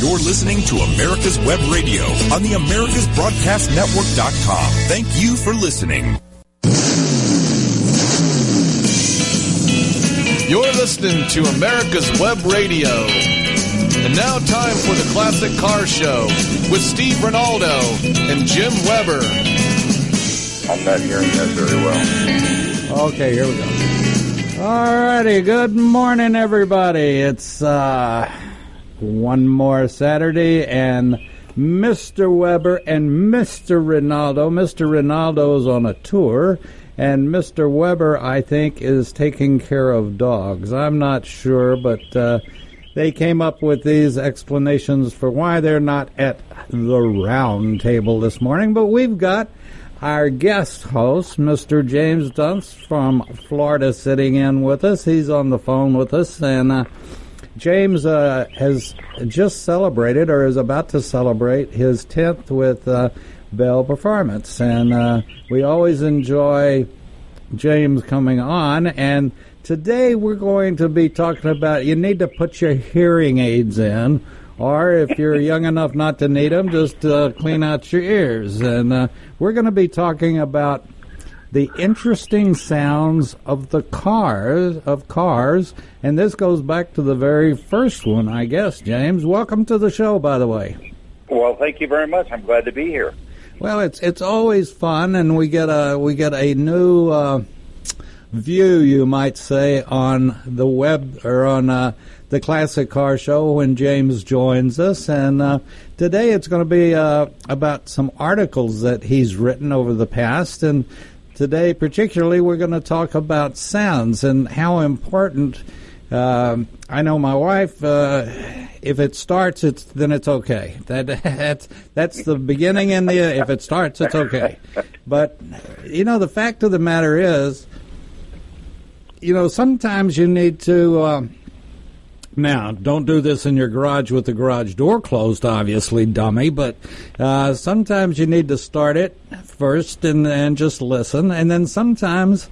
You're listening to America's Web Radio on the AmericasBroadcastNetwork.com. Thank you for listening. You're listening to America's Web Radio. And now time for the Classic Car Show with Steve Ronaldo and Jim Weber. I'm not hearing that very well. Okay, here we go. Alrighty, good morning everybody. It's uh one more Saturday and Mr. Weber and Mr. Ronaldo. Mr. Ronaldo is on a tour and Mr. Weber, I think, is taking care of dogs. I'm not sure, but uh, they came up with these explanations for why they're not at the round table this morning. But we've got our guest host, Mr. James Dunst from Florida, sitting in with us. He's on the phone with us, and uh, James uh, has just celebrated or is about to celebrate his 10th with uh, Bell Performance. And uh, we always enjoy James coming on. And today we're going to be talking about you need to put your hearing aids in. Or if you're young enough not to need them, just uh, clean out your ears. And uh, we're going to be talking about the interesting sounds of the cars of cars and this goes back to the very first one i guess james. Welcome to the show by the way. Well thank you very much. I'm glad to be here. Well it's it's always fun and we get a we get a new uh, view you might say on the web or on uh, the classic car show when james joins us. And uh, today it's going to be uh, about some articles that he's written over the past. And Today, particularly, we're going to talk about sounds and how important. Uh, I know my wife. Uh, if it starts, it's then it's okay. That that's that's the beginning and the. If it starts, it's okay. But you know, the fact of the matter is, you know, sometimes you need to. Uh, now, don't do this in your garage with the garage door closed, obviously, dummy, but uh, sometimes you need to start it first and, and just listen. And then sometimes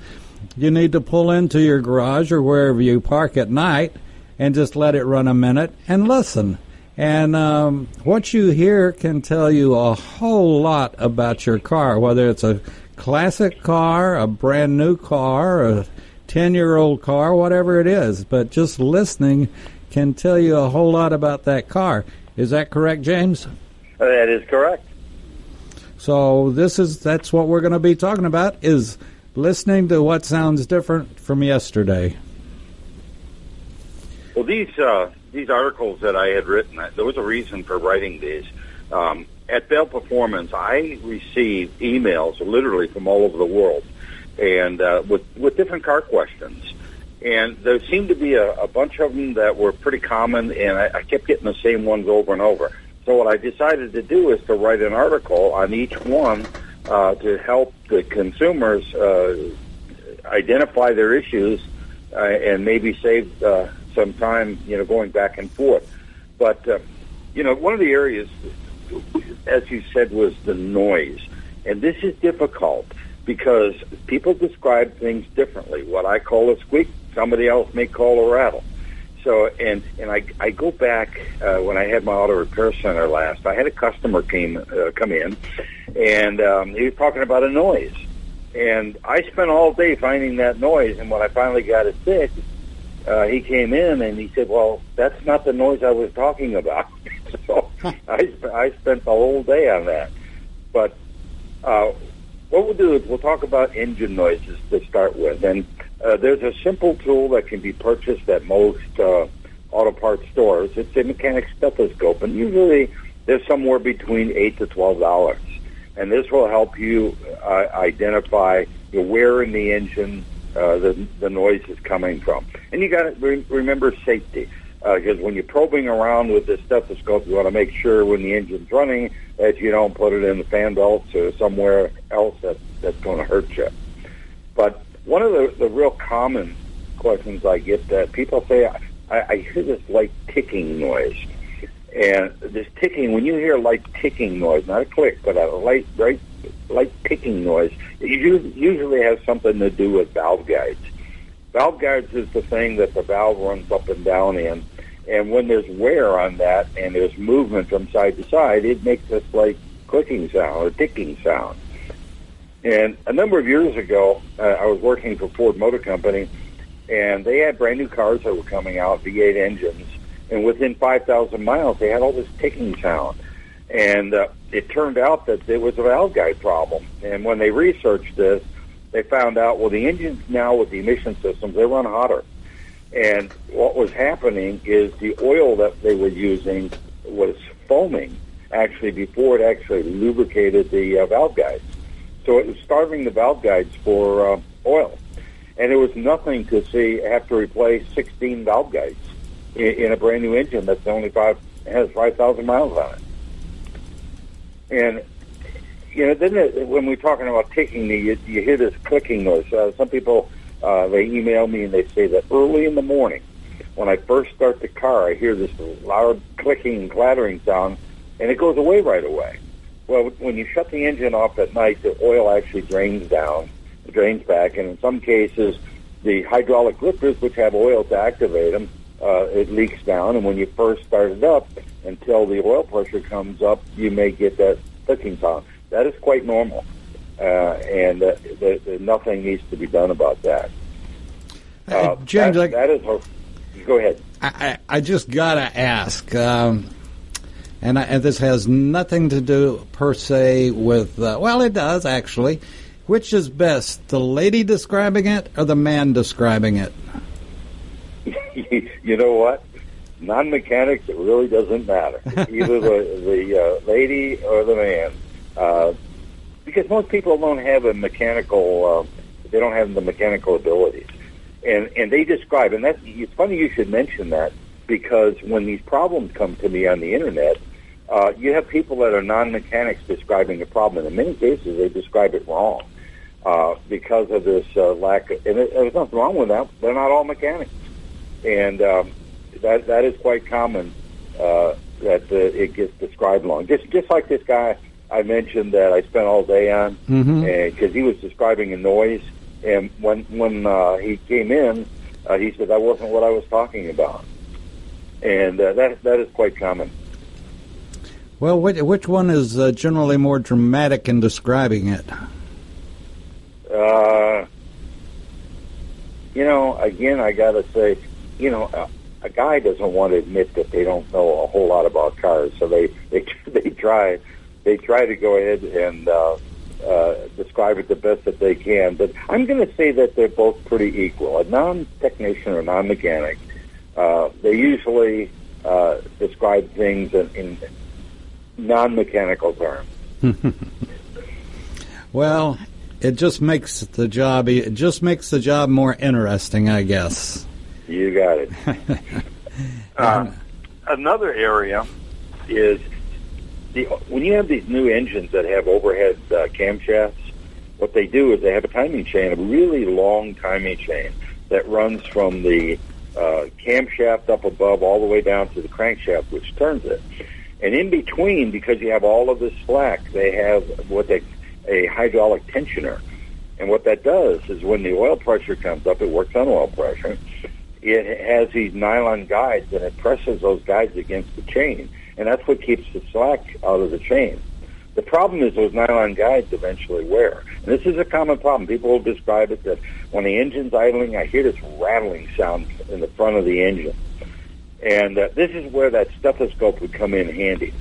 you need to pull into your garage or wherever you park at night and just let it run a minute and listen. And um, what you hear can tell you a whole lot about your car, whether it's a classic car, a brand new car, a 10 year old car, whatever it is. But just listening can tell you a whole lot about that car. Is that correct, James? That is correct. So this is that's what we're going to be talking about is listening to what sounds different from yesterday. Well, these uh, these articles that I had written, there was a reason for writing these. Um, at Bell Performance, I receive emails literally from all over the world, and uh, with with different car questions and there seemed to be a, a bunch of them that were pretty common, and I, I kept getting the same ones over and over. So what I decided to do is to write an article on each one uh, to help the consumers uh, identify their issues uh, and maybe save uh, some time, you know, going back and forth. But uh, you know, one of the areas, as you said, was the noise, and this is difficult because people describe things differently. What I call a squeak somebody else may call a rattle. So, and and I I go back uh, when I had my auto repair center last. I had a customer came uh, come in, and um, he was talking about a noise, and I spent all day finding that noise. And when I finally got it fixed, uh, he came in and he said, "Well, that's not the noise I was talking about." so I I spent the whole day on that. But uh, what we'll do is we'll talk about engine noises to start with, and uh, there's a simple tool that can be purchased at most uh, auto parts stores. It's a mechanic stethoscope, and usually they're somewhere between eight to twelve dollars. And this will help you uh, identify where in the engine uh, the the noise is coming from. And you got to re- remember safety because uh, when you're probing around with the stethoscope, you want to make sure when the engine's running that you don't put it in the fan belts or somewhere else that that's going to hurt you. But one of the, the real common questions I get that people say, I, I hear this light ticking noise. And this ticking, when you hear light ticking noise, not a click, but a light, right, light ticking noise, it usually has something to do with valve guides. Valve guides is the thing that the valve runs up and down in, And when there's wear on that and there's movement from side to side, it makes this like clicking sound or ticking sound. And a number of years ago, uh, I was working for Ford Motor Company, and they had brand new cars that were coming out, V8 engines, and within 5,000 miles, they had all this ticking sound. And uh, it turned out that it was a valve guide problem. And when they researched this, they found out, well, the engines now with the emission systems, they run hotter. And what was happening is the oil that they were using was foaming actually before it actually lubricated the uh, valve guides. So it was starving the valve guides for uh, oil. And it was nothing to see have to replace 16 valve guides in, in a brand new engine that's only five has 5,000 miles on it. And you know, then it, when we're talking about ticking, you, you hear this clicking noise. Uh, some people uh, they email me and they say that early in the morning, when I first start the car, I hear this loud clicking and clattering sound, and it goes away right away. Well, when you shut the engine off at night, the oil actually drains down, drains back, and in some cases, the hydraulic lifters, which have oil to activate them, uh, it leaks down. And when you first start it up, until the oil pressure comes up, you may get that clicking sound. That is quite normal, uh, and uh, the, the, nothing needs to be done about that. Uh, James, that, like, that is. Go ahead. I, I, I just gotta ask. Um, and, I, and this has nothing to do per se with uh, well it does actually which is best the lady describing it or the man describing it you know what non-mechanics it really doesn't matter either the, the uh, lady or the man uh, because most people don't have a mechanical uh, they don't have the mechanical abilities and and they describe and that's it's funny you should mention that because when these problems come to me on the internet, uh, you have people that are non-mechanics describing a problem. And in many cases, they describe it wrong uh, because of this uh, lack. Of, and it, there's nothing wrong with that. They're not all mechanics, and um, that that is quite common uh, that uh, it gets described wrong. Just just like this guy I mentioned that I spent all day on, because he was describing a noise, and when when uh, he came in, uh, he said that wasn't what I was talking about, and uh, that that is quite common. well which, which one is uh, generally more dramatic in describing it? Uh, you know, again, I got to say, you know, a, a guy doesn't want to admit that they don't know a whole lot about cars, so they they they try they try to go ahead and uh, uh, describe it the best that they can. But I'm going to say that they're both pretty equal. A non-technician or a non-mechanic, uh, they usually uh, describe things in, in non-mechanical terms. well it just makes the job e, it just makes the job more interesting i guess You got it. uh, another area is the when you have these new engines that have overhead uh, camshafts. What they do is they have a timing chain, a really long timing chain that runs from the uh, camshaft up above all the way down to the crankshaft, which turns it. And in between, because you have all of this slack, they have what they a hydraulic tensioner. And what that does is when the oil pressure comes up, it works on oil pressure. It has these nylon guides and it presses those guides against the chain. And that's what keeps the slack out of the chain. The problem is those nylon guides eventually wear. And this is a common problem. People will describe it that when the engine's idling, I hear this rattling sound in the front of the engine. And uh, this is where that stethoscope would come in handy.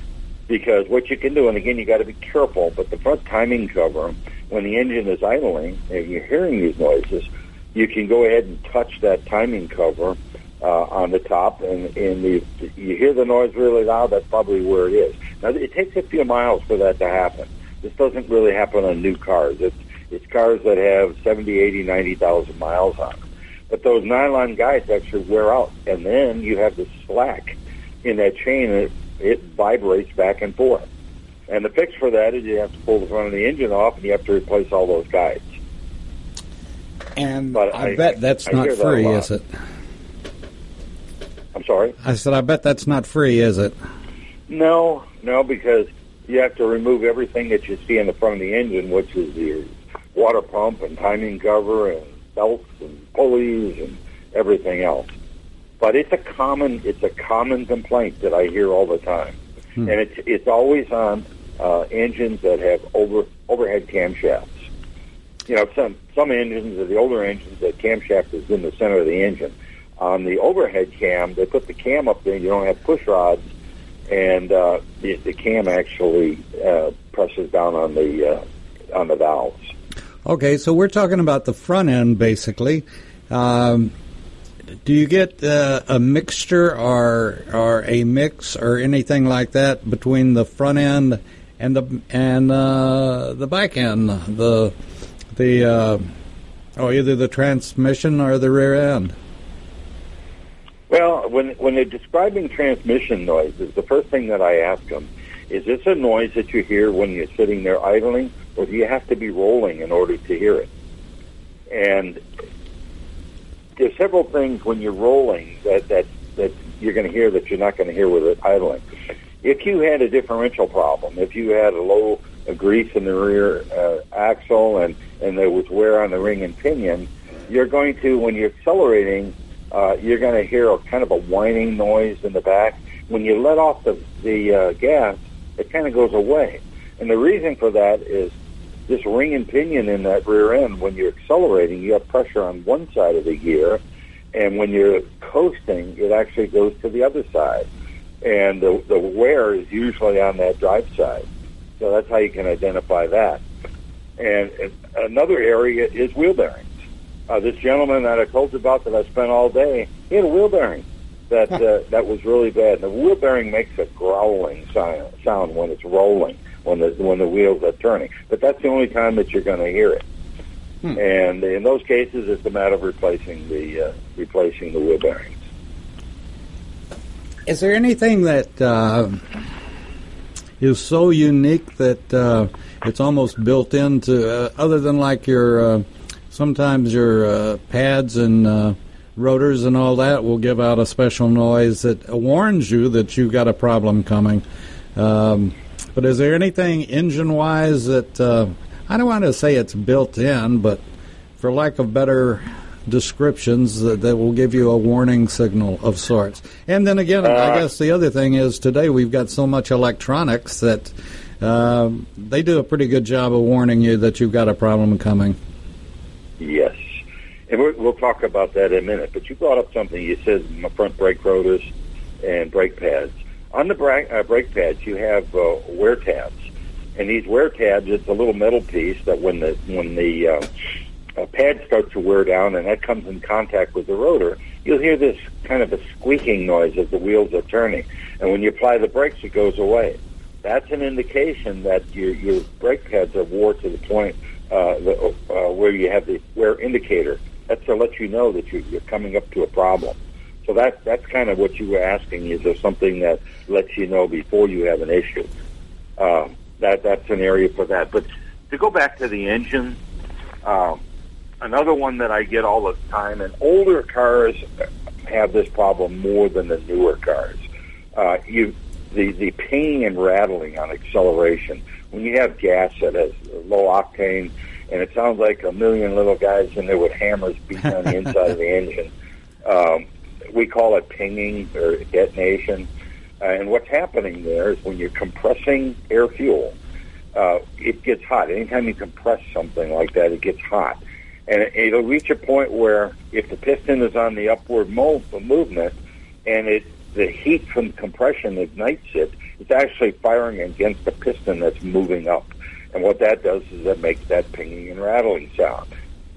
Because what you can do, and again, you got to be careful, but the front timing cover, when the engine is idling and you're hearing these noises, you can go ahead and touch that timing cover uh, on the top, and, and the, you hear the noise really loud. That's probably where it is. Now, it takes a few miles for that to happen. This doesn't really happen on new cars. It's it's cars that have 70, 80, 90,000 miles on them. But those nylon guides actually wear out, and then you have the slack in that chain, and it, it vibrates back and forth. And the fix for that is you have to pull the front of the engine off, and you have to replace all those guides. and But I, I- bet that's I not free is it I'm sorry. i said i bet that's not free is it No, no, because you have to remove everything that you see in the front of the engine, which is the water pump and timing cover and belts and pulleys and everything else. but it's a common it's a common complaint that I hear all the time, Hmm. and it's it's always on uh, engines that have over overhead camshafts. You know, some some engines, or the older engines, the camshaft is in the center of the engine. On the overhead cam, they put the cam up there. You don't have push rods, and uh, the, the cam actually uh, presses down on the uh, on the valves. Okay, so we're talking about the front end basically. Um, do you get uh, a mixture or or a mix or anything like that between the front end and the and uh, the back end, the the uh, oh either the transmission or the rear end? Well, when when they're describing transmission noises, the first thing that I ask them is this a noise that you hear when you're sitting there idling, or do you have to be rolling in order to hear it? And there's several things when you're rolling that that that you're going to hear that you're not going to hear with it idling. If you had a differential problem, if you had a low uh, grease in the rear uh, axle and and there was wear on the ring and pinion, you're going to when you're accelerating, uh, you're going to hear a kind of a whining noise in the back. When you let off the the uh, gas, it kind of goes away. And the reason for that is this ring and pinion in that rear end. When you're accelerating, you have pressure on one side of the gear, and when you're coasting, it actually goes to the other side. And the, the wear is usually on that drive side. So that's how you can identify that. And, and another area is wheel bearings. Uh, this gentleman that I told you about that I spent all day, he had a wheel bearing that uh, that was really bad. And the wheel bearing makes a growling sound, sound when it's rolling, when the when the wheels are turning. But that's the only time that you're going to hear it. And in those cases, it's a matter of replacing the uh, replacing the wheel bearings. Is there anything that uh, is so unique that uh, it's almost built into, uh, other than like your uh, sometimes your uh, pads and uh, rotors and all that will give out a special noise that warns you that you've got a problem coming. Um, but is there anything engine wise that uh, I don't want to say it's built in, but for lack of better descriptions that, that will give you a warning signal of sorts. And then again, I guess the other thing is today we've got so much electronics that uh, they do a pretty good job of warning you that you've got a problem coming. Yes, and we're, we'll talk about that in a minute. But you brought up something. You said my front brake rotors and brake pads. On the brake, uh, brake pads, you have uh, wear tabs, and these wear tabs, it's a little metal piece that when the when the uh, uh, pad starts to wear down and that comes in contact with the rotor, you'll hear this kind of a squeaking noise as the wheels are turning. And when you apply the brakes, it goes away. That's an indication that your your brake pads are wore to the point uh, the, uh, where you have the wear indicator. That's to let you know that you're, you're coming up to a problem. So that that's kind of what you were asking. Is there something that lets you know before you have an issue? Um, that that's an area for that. But to go back to the engine, um, another one that I get all the time, and older cars have this problem more than the newer cars. Uh, you the the pinging and rattling on acceleration when you have gas that has low octane and it sounds like a million little guys in there with hammers beating on the inside of the engine. Um, we call it pinging or detonation. Uh, and what's happening there is when you're compressing air fuel, uh, it gets hot. Anytime you compress something like that, it gets hot. And it, it'll reach a point where if the piston is on the upward mo- movement and it the heat from compression ignites it, it's actually firing against the piston that's moving up. And what that does is that makes that pinging and rattling sound.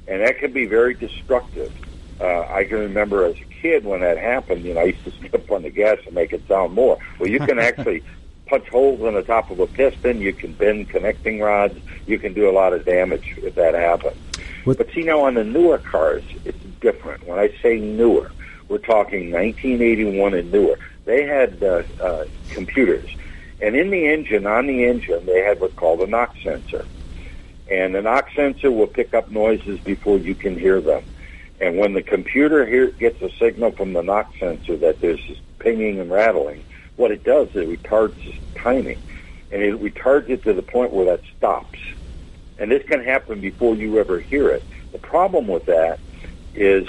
And that can be very destructive. Uh, I can remember as a kid when that happened, you know, I used to step on the gas and make it sound more. Well, you can actually punch holes in the top of a piston. You can bend connecting rods. You can do a lot of damage if that happens. What- But see, now on the newer cars, it's different. When I say newer, we're talking 1981 and newer. They had uh, uh, computers, and in the engine, on the engine, they had what's called a knock sensor. And the knock sensor will pick up noises before you can hear them. And when the computer here gets a signal from the knock sensor that there's pinging and rattling, what it does is it retards timing, and it retards it to the point where that stops. And this can happen before you ever hear it. The problem with that is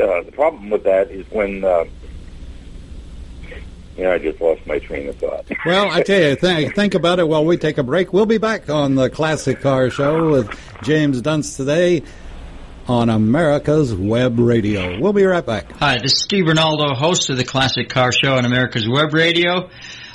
uh, the problem with that is when. Uh, yeah, I just lost my train of thought. Well, I tell you, th- think about it while we take a break. We'll be back on the Classic Car Show with James Dunst today on America's Web Radio. We'll be right back. Hi, this is Steve Ronaldo, host of the Classic Car Show on America's Web Radio.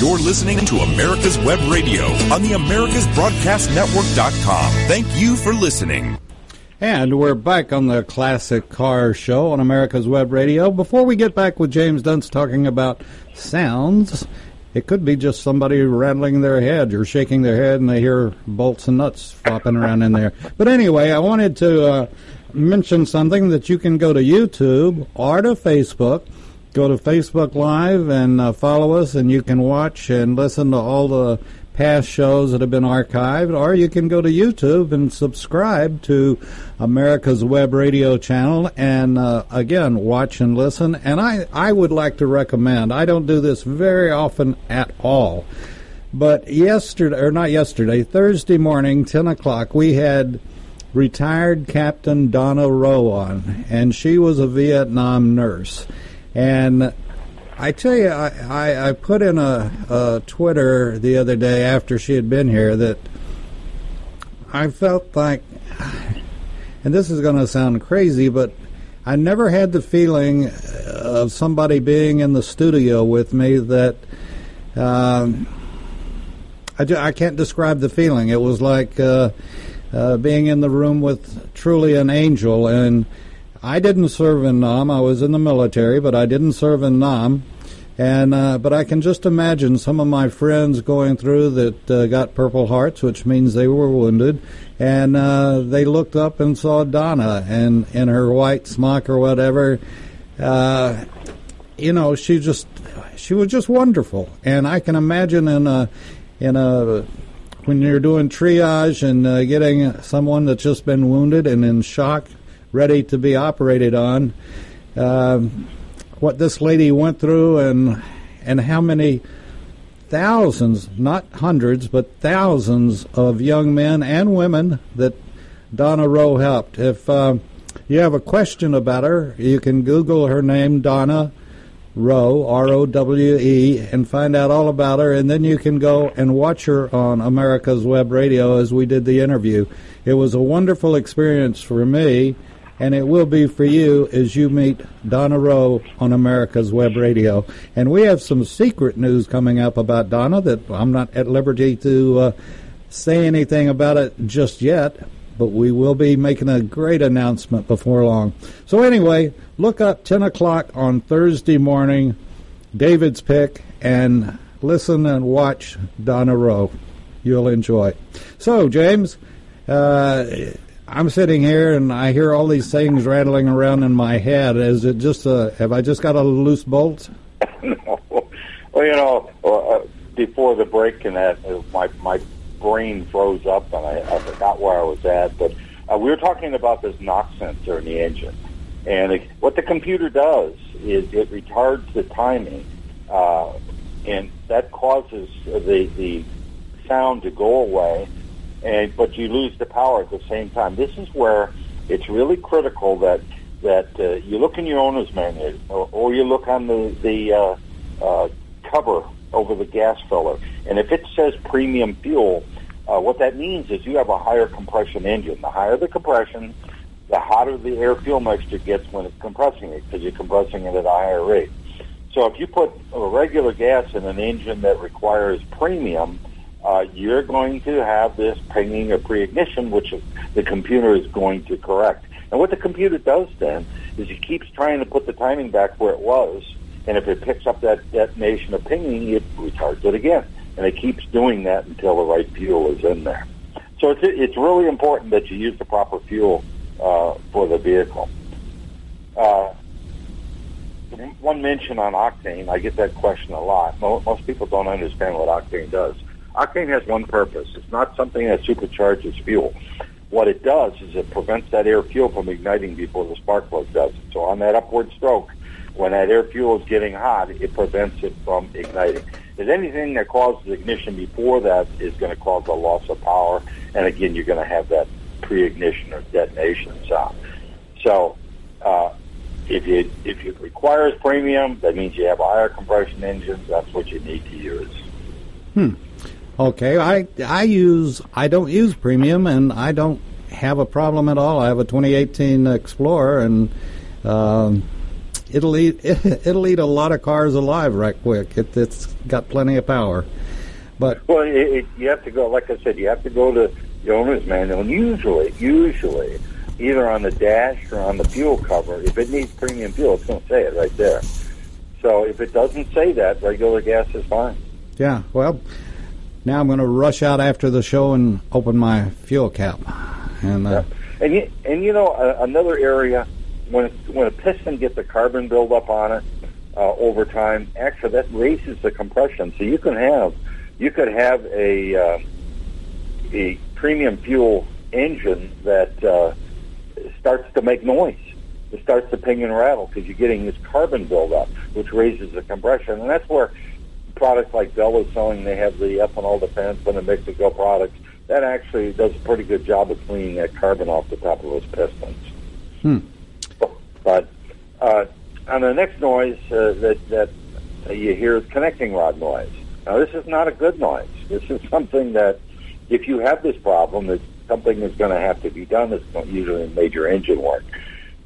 You're listening to America's Web Radio on the AmericasBroadcastNetwork.com. Thank you for listening. And we're back on the Classic Car Show on America's Web Radio. Before we get back with James Dunst talking about sounds, it could be just somebody rattling their head or shaking their head and they hear bolts and nuts flopping around in there. But anyway, I wanted to uh, mention something that you can go to YouTube or to Facebook. Go to Facebook Live and uh, follow us, and you can watch and listen to all the past shows that have been archived, or you can go to YouTube and subscribe to America's Web Radio channel and uh, again watch and listen. And I, I would like to recommend, I don't do this very often at all, but yesterday, or not yesterday, Thursday morning, 10 o'clock, we had retired Captain Donna Rowe on, and she was a Vietnam nurse. And I tell you, I, I, I put in a, a, Twitter the other day after she had been here that I felt like, and this is going to sound crazy, but I never had the feeling of somebody being in the studio with me that um, I, I can't describe the feeling. It was like uh, uh, being in the room with truly an angel and. I didn't serve in Nam. I was in the military, but I didn't serve in Nam. And uh, but I can just imagine some of my friends going through that uh, got Purple Hearts, which means they were wounded, and uh, they looked up and saw Donna and in her white smock or whatever. Uh, you know, she just she was just wonderful, and I can imagine in a in a when you're doing triage and uh, getting someone that's just been wounded and in shock ready to be operated on. Um, what this lady went through and and how many thousands, not hundreds, but thousands of young men and women that Donna Rowe helped. If uh, you have a question about her, you can Google her name, Donna Rowe, R O W E, and find out all about her. And then you can go and watch her on America's Web Radio as we did the interview. It was a wonderful experience for me and it will be for you as you meet Donna Rowe on America's Web Radio. And we have some secret news coming up about Donna that I'm not at liberty to uh, say anything about it just yet, but we will be making a great announcement before long. So, anyway, look up 10 o'clock on Thursday morning, David's Pick, and listen and watch Donna Rowe. You'll enjoy. So, James, uh, I'm sitting here and I hear all these things rattling around in my head. Is it just a? Have I just got a loose bolt? no. Well, you know, uh, before the break and that, uh, my my brain froze up and I, I forgot where I was at. But uh, we were talking about this knock sensor in the engine, and it, what the computer does is it retards the timing, uh, and that causes the the sound to go away and but you lose the power at the same time. This is where it's really critical that that uh, you look in your owner's manual or, or you look on the the uh, uh, cover over the gas filler, and if it says premium fuel, uh, what that means is you have a higher compression engine. The higher the compression, the hotter the air fuel mixture gets when it's compressing it because you're compressing it at a higher rate. So if you put a regular gas in an engine that requires premium, uh, you're going to have this pinging or pre-ignition, which the computer is going to correct. And what the computer does then is it keeps trying to put the timing back where it was, and if it picks up that detonation of pinging, it retards it again. And it keeps doing that until the right fuel is in there. So it's, it's really important that you use the proper fuel uh, for the vehicle. Uh, one mention on octane, I get that question a lot. Most people don't understand what octane does. Octane has one purpose. It's not something that supercharges fuel. What it does is it prevents that air fuel from igniting before the spark plug does. So on that upward stroke, when that air fuel is getting hot, it prevents it from igniting. If anything that causes ignition before that is going to cause a loss of power, and again, you're going to have that pre-ignition or detonation sound. So, uh, if it if it requires premium, that means you have higher compression engines. That's what you need to use. Hmm. Okay, I I use I don't use premium, and I don't have a problem at all. I have a 2018 Explorer, and um, it'll eat it'll eat a lot of cars alive right quick. It, has got plenty of power. But well, it, it, you have to go. Like I said, you have to go to the owner's manual, and usually, usually, either on the dash or on the fuel cover, if it needs premium fuel, it's going to say it right there. So if it doesn't say that, regular gas is fine. Yeah. Well now I'm going to rush out after the show and open my fuel cap. And uh, yeah. and you, and you know uh, another area when when a piston gets a carbon buildup on it uh, over time, actually that raises the compression. So you can have you could have a uh, a premium fuel engine that uh, starts to make noise. It starts to ping and rattle because you're getting this carbon buildup, which raises the compression, and that's where products like Bell is selling, they have the ethanol defense and the Mix-I-Go products. That actually does a pretty good job of cleaning that carbon off the top of those pistons. Hmm. But uh, on the next noise uh, that that you hear is connecting rod noise. Now this is not a good noise. This is something that if you have this problem, that something is going to have to be done. It's usually major engine work.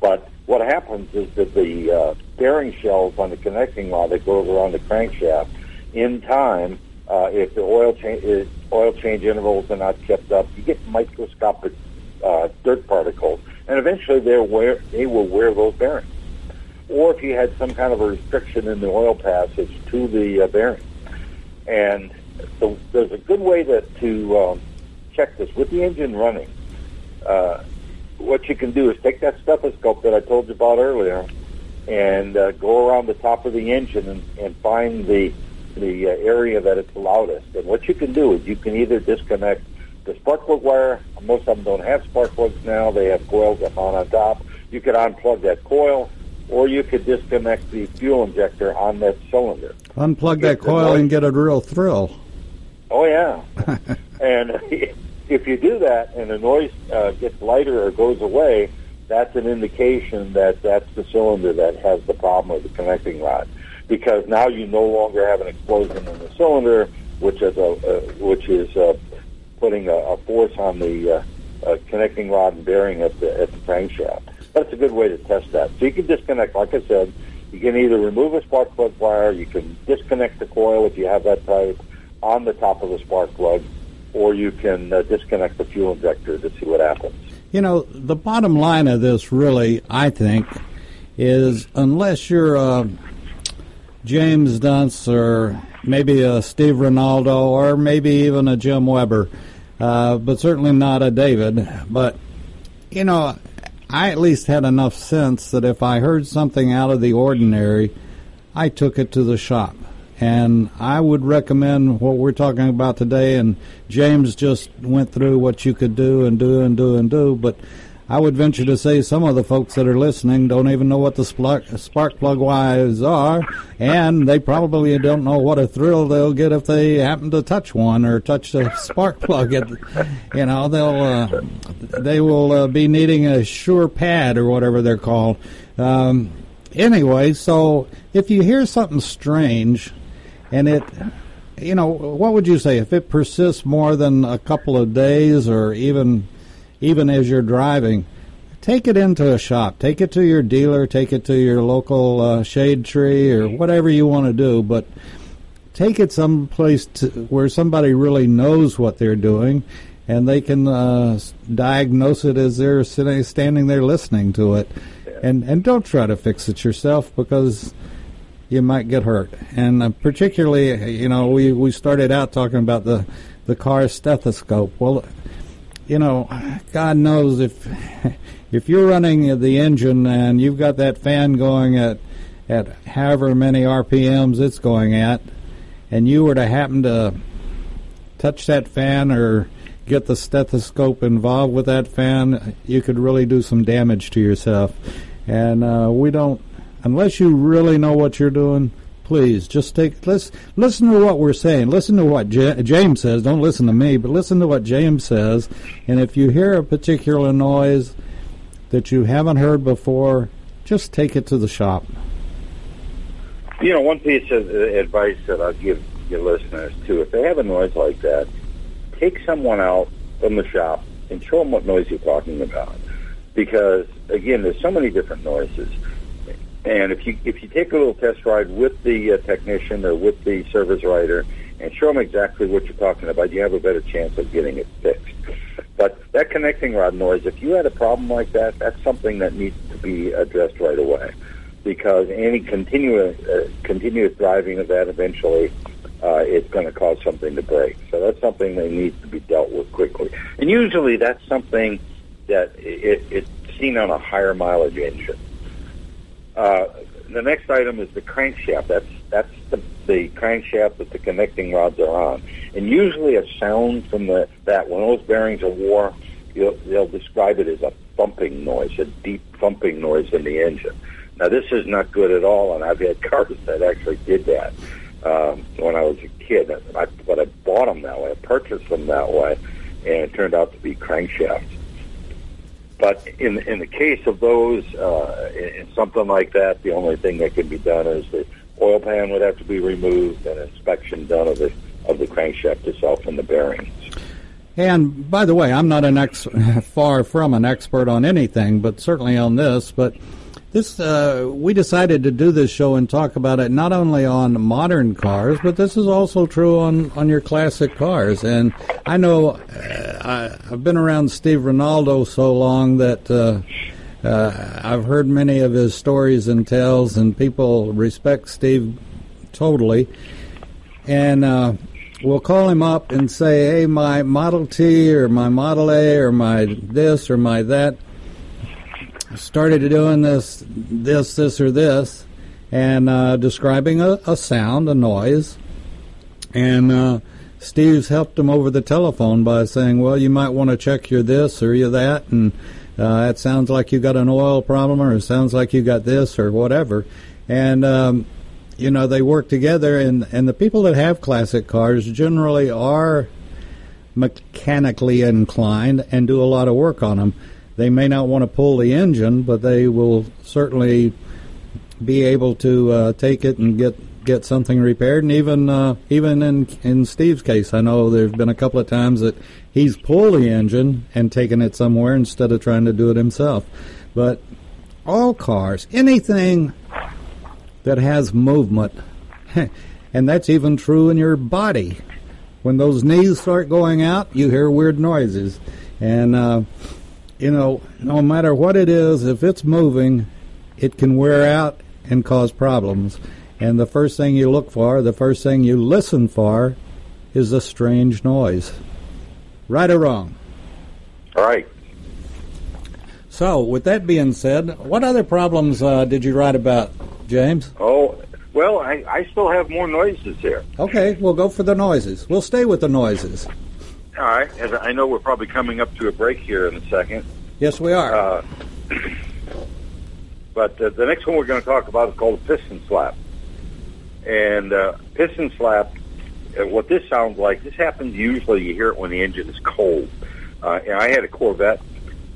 But what happens is that the uh, bearing shells on the connecting rod that goes around the crankshaft in time, uh, if the oil change oil change intervals are not kept up, you get microscopic uh, dirt particles, and eventually they wear they will wear those bearings. Or if you had some kind of a restriction in the oil passage to the uh, bearing, and so there's a good way to to um, check this with the engine running. Uh, what you can do is take that stethoscope that I told you about earlier, and uh, go around the top of the engine and, and find the the uh, area that it's loudest. And what you can do is you can either disconnect the spark plug wire. Most of them don't have spark plugs now. They have coils that mount on top. You could unplug that coil, or you could disconnect the fuel injector on that cylinder. Unplug that coil and get a real thrill. Oh yeah, and if you do that and the noise uh, gets lighter or goes away, that's an indication that that's the cylinder that has the problem with the connecting rod because now you no longer have an explosion in the cylinder, which is a uh, which is uh, putting a, a force on the uh, uh, connecting rod and bearing at the at the crankshaft. That's a good way to test that. So you can disconnect, like I said, you can either remove a spark plug wire, you can disconnect the coil if you have that type on the top of the spark plug, or you can uh, disconnect the fuel injector to see what happens. You know, the bottom line of this, really, I think, is unless you're a James Dunst or maybe a Steve Ronaldo or maybe even a Jim Weber, uh, but certainly not a David. But, you know, I at least had enough sense that if I heard something out of the ordinary, I took it to the shop. And I would recommend what we're talking about today. And James just went through what you could do and do and do and do. But I would venture to say some of the folks that are listening don't even know what the spark, plug wires are, and they probably don't know what a thrill they'll get if they happen to touch one or touch a spark plug. At, you know, they'll uh, they will uh, be needing a sure pad or whatever they're called. Um, anyway, so if you hear something strange, and it you know, what would you say if it persists more than a couple of days or even even as you're driving? Take it into a shop. Take it to your dealer. Take it to your local uh, shade tree or whatever you want to do. But take it someplace to, where somebody really knows what they're doing, and they can uh, diagnose it as they're sitting, standing there listening to it. And and don't try to fix it yourself because you might get hurt. And uh, particularly, you know, we, we started out talking about the, the car stethoscope. Well, you know, God knows if if you're running the engine and you've got that fan going at at however many RPMs it's going at, and you were to happen to touch that fan or get the stethoscope involved with that fan, you could really do some damage to yourself. And uh, we don't unless you really know what you're doing, please just take let's listen to what we're saying. Listen to what J- James says. Don't listen to me, but listen to what James says. And if you hear a particular noise that you haven't heard before, just take it to the shop. You know, one piece of advice that I'll give your listeners too: if they have a noise like that, take someone out from the shop and show them what noise you're talking about. Because again, there's so many different noises and if you if you take a little test ride with the uh, technician or with the service writer and show them exactly what you're talking about, you have a better chance of getting it fixed. But that connecting rod noise, if you had a problem like that, that's something that needs to be addressed right away, because any continuous uh, continuous driving of that eventually uh, it's going to cause something to break. So that's something that needs to be dealt with quickly. And usually that's something that it, it's seen on a higher mileage engine. Uh, the next item is the crankshaft. That's that's the, the crankshaft that the connecting rods are on. And usually a sound from the that when those bearings are wore, they'll describe it as a thumping noise, a deep thumping noise in the engine. Now this is not good at all, and I've had cars that actually did that um, when I was a kid. I, but I bought them that way, I purchased them that way, and it turned out to be crankshafts. But in in the case of those, uh, in, something like that, the only thing that can be done is the oil pan would have to be removed and inspection done of the of the crankshaft itself and the bearings. And by the way, I'm not an ex far from an expert on anything, but certainly on this. But this, uh, we decided to do this show and talk about it not only on modern cars, but this is also true on, on your classic cars. And I know uh, I, have been around Steve Rinaldo so long that uh, uh, I've heard many of his stories and tales, and people respect Steve totally. And uh, we'll call him up and say, "Hey, my Model T or my Model A or my this or my that." Started doing this, this, this, or this, and uh, describing a, a, sound, a noise. And uh, Steve's helped him over the telephone by saying, "Well, you might want to check your this or your that, and uh, it sounds like you got an oil problem, or it sounds like you got this or whatever." And um, you know, they work together, and and the people that have classic cars generally are mechanically inclined and do a lot of work on them. They may not want to pull the engine, but they will certainly be able to uh, take it and get get something repaired. And even uh, even in in Steve's case, I know there's been a couple of times that he's pulled the engine and taken it somewhere instead of trying to do it himself. But all cars, anything that has movement, and that's even true in your body. When those knees start going out, you hear weird noises, and uh, you know, no matter what it is, if it's moving, it can wear out and cause problems. And the first thing you look for, the first thing you listen for, is a strange noise. Right or wrong? All right. So, with that being said, what other problems uh, did you write about, James? Oh, well, I, I still have more noises here. Okay, we'll go for the noises. We'll stay with the noises. All right. As I know we're probably coming up to a break here in a second. Yes, we are. Uh, but uh, the next one we're going to talk about is called a piston slap. And uh, piston slap, uh, what this sounds like, this happens usually, you hear it when the engine is cold. Uh, and I had a Corvette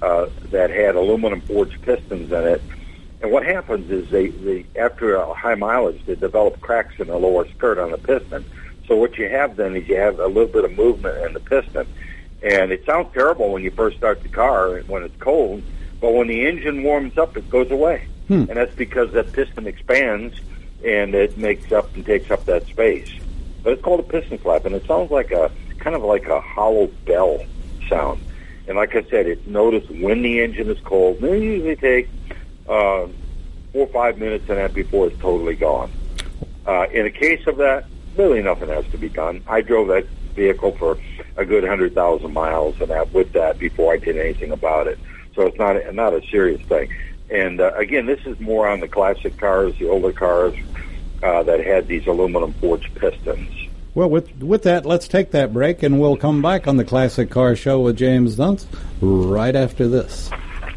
uh, that had aluminum forged pistons in it. And what happens is they, they after a high mileage, they develop cracks in the lower skirt on the piston. So what you have then is you have a little bit of movement in the piston. And it sounds terrible when you first start the car when it's cold, but when the engine warms up, it goes away. Hmm. And that's because that piston expands and it makes up and takes up that space. But it's called a piston slap, and it sounds like a kind of like a hollow bell sound. And like I said, it's noticed when the engine is cold. They usually take uh, four or five minutes and that before it's totally gone. Uh, in a case of that, really nothing has to be done. I drove that vehicle for a good hundred thousand miles and that with that before I did anything about it. So it's not not a serious thing. And uh, again, this is more on the classic cars, the older cars uh, that had these aluminum forged pistons. Well, with with that, let's take that break, and we'll come back on the Classic Car Show with James Dunst right after this.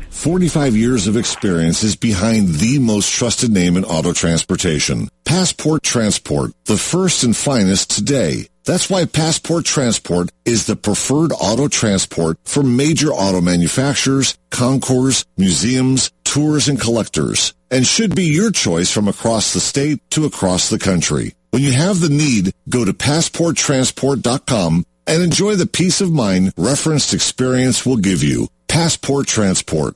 45 years of experience is behind the most trusted name in auto transportation. Passport Transport, the first and finest today. That's why Passport Transport is the preferred auto transport for major auto manufacturers, concours, museums, tours, and collectors, and should be your choice from across the state to across the country. When you have the need, go to passporttransport.com and enjoy the peace of mind referenced experience will give you. Passport Transport.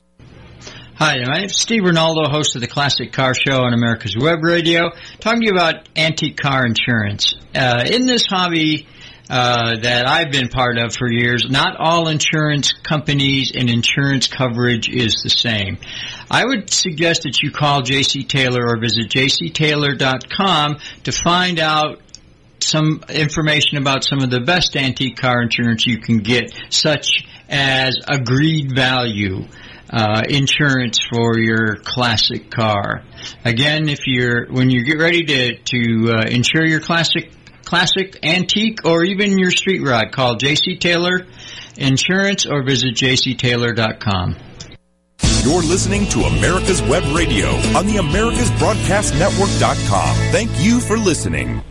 Hi, my name is Steve Ronaldo, host of the Classic Car Show on America's Web Radio, talking to you about antique car insurance. Uh, in this hobby uh, that I've been part of for years, not all insurance companies and insurance coverage is the same. I would suggest that you call JC Taylor or visit jctaylor.com to find out some information about some of the best antique car insurance you can get, such as agreed value uh, insurance for your classic car. Again, if you're when you get ready to to uh, insure your classic classic antique or even your street rod, call JC Taylor Insurance or visit jctaylor.com. You're listening to America's Web Radio on the AmericasBroadcastNetwork.com. Thank you for listening.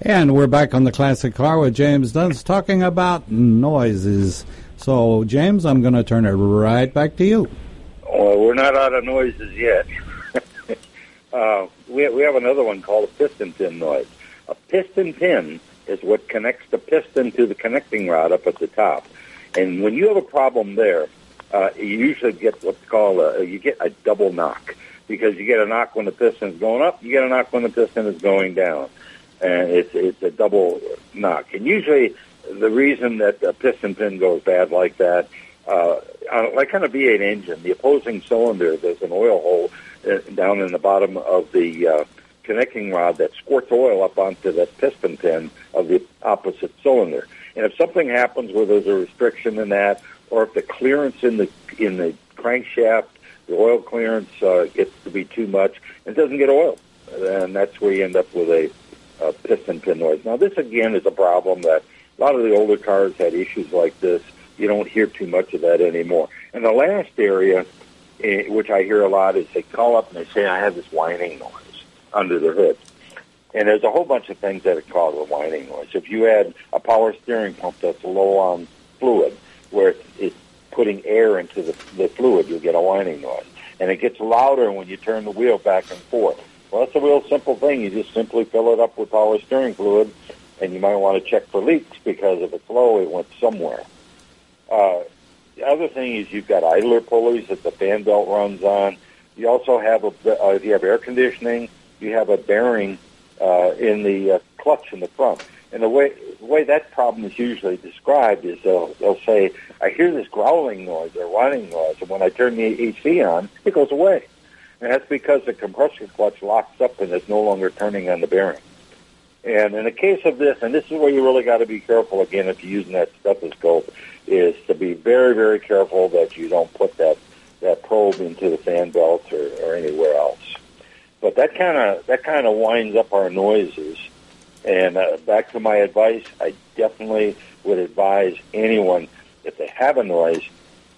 And we're back on the Classic Car with James Dunst talking about noises. So, James, I'm going to turn it right back to you. Well, we're not out of noises yet. uh, we, we have another one called a piston pin noise. A piston pin is what connects the piston to the connecting rod up at the top. And when you have a problem there, uh, you usually get what's called a, you get a double knock because you get a knock when the piston is going up, you get a knock when the piston is going down, and it's it's a double knock. And usually, the reason that the piston pin goes bad like that, uh, like on a V8 engine, the opposing cylinder, there's an oil hole uh, down in the bottom of the uh, connecting rod that squirts oil up onto the piston pin of the opposite cylinder. And if something happens where there's a restriction in that, or if the clearance in the in the crankshaft, the oil clearance uh, gets to be too much, it doesn't get oil, and that's where you end up with a, a piston pin noise. Now, this again is a problem that a lot of the older cars had issues like this. You don't hear too much of that anymore. And the last area, eh, which I hear a lot, is they call up and they say, "I have this whining noise under the hood." And there's a whole bunch of things that cause a whining noise. If you had a power steering pump that's low on fluid, where it's putting air into the, the fluid, you'll get a whining noise. And it gets louder when you turn the wheel back and forth. Well, that's a real simple thing. You just simply fill it up with power steering fluid, and you might want to check for leaks because if it's low, it went somewhere. Uh, the other thing is you've got idler pulleys that the fan belt runs on. You also have a, uh, if you have air conditioning, you have a bearing uh, in the uh, clutch in the front. And the way the way that problem is usually described is they'll they'll say, "I hear this growling noise or whining noise, and when I turn the AC on, it goes away." And that's because the compressor clutch locks up and it's no longer turning on the bearing. And in the case of this, and this is where you really got to be careful again if you're using that stethoscope, is to be very, very careful that you don't put that that probe into the fan belt or, or anywhere else. But that kind of that kind of winds up our noises. And uh, back to my advice, I definitely would advise anyone if they have a noise,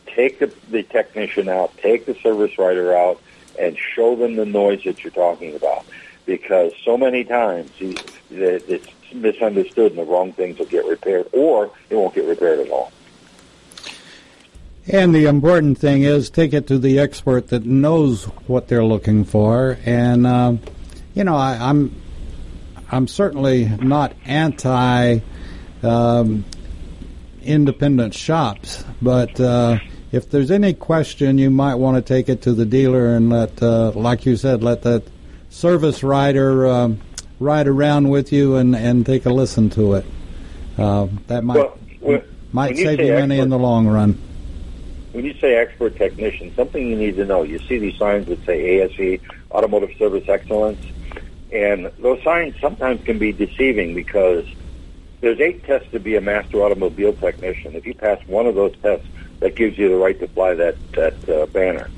take the, the technician out, take the service writer out, and show them the noise that you're talking about. Because so many times it's misunderstood and the wrong things will get repaired, or it won't get repaired at all. And the important thing is take it to the expert that knows what they're looking for. And uh, you know, I, I'm I'm certainly not anti um, independent shops, but uh, if there's any question, you might want to take it to the dealer and let, uh, like you said, let that service writer um, ride around with you and, and take a listen to it. Uh, that might Well, when- might you save you money in the long run. When you say expert technician, something you need to know. You see these signs that say ASE, Automotive Service Excellence, and those signs sometimes can be deceiving because there's eight tests to be a master automobile technician. If you pass one of those tests, that gives you the right to fly that that uh, banner.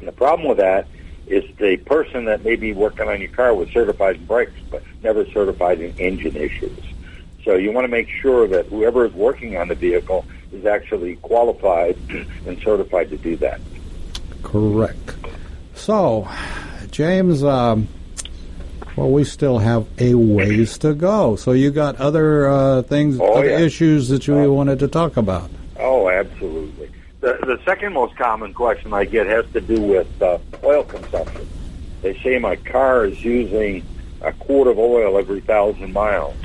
And the problem with that is the person that may be working on your car was certified in brakes, but never certified in engine issues. So you want to make sure that whoever is working on the vehicle is actually qualified and certified to do that. Correct. So, James, um, well, we still have a ways to go. So you got other uh, things, Oh, other yeah. issues that you Oh. wanted to talk about. The second most common question I get has to do with uh, oil consumption. They say my car is using a quart of oil every thousand miles.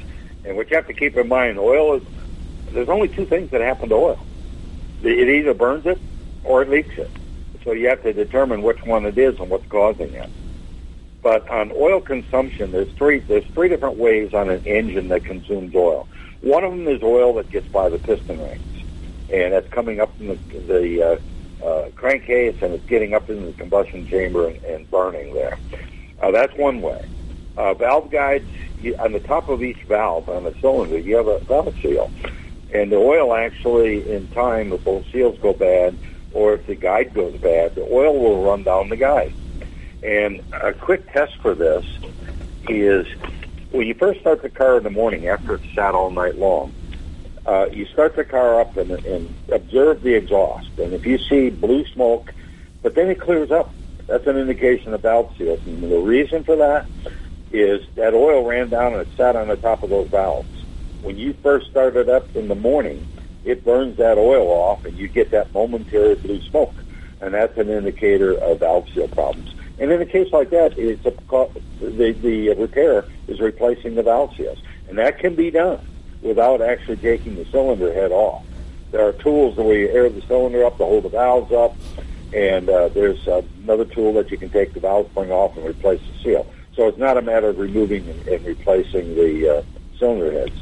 And what you have to keep in mind, oil is, there's only two things that happen to oil. It either burns it or it leaks it. So you have to determine which one it is and what's causing it. But on oil consumption, there's three there's three different ways on an engine that consumes oil. One of them is oil that gets by the piston rings, and that's coming up in the, the uh, uh, crankcase and it's getting up in the combustion chamber and, and burning there. Uh, that's one way. Uh, valve guides you, on the top of each valve on the cylinder, you have a valve seal, and the oil actually, in time, if both seals go bad or if the guide goes bad, the oil will run down the guide. And a quick test for this is when you first start the car in the morning after it's sat all night long, uh, you start the car up and, and observe the exhaust. And if you see blue smoke, but then it clears up, that's an indication of valve seals. And the reason for that is that oil ran down and it sat on the top of those valves. When you first start it up in the morning, it burns that oil off and you get that momentary blue smoke. And that's an indicator of valve seal problems. And in a case like that, it's a, the, the repair is replacing the valve seals. And that can be done without actually taking the cylinder head off. There are tools where you air the cylinder up to hold the valves up, and uh, there's uh, another tool that you can take the valve spring off and replace the seal. So it's not a matter of removing and, and replacing the uh, cylinder heads.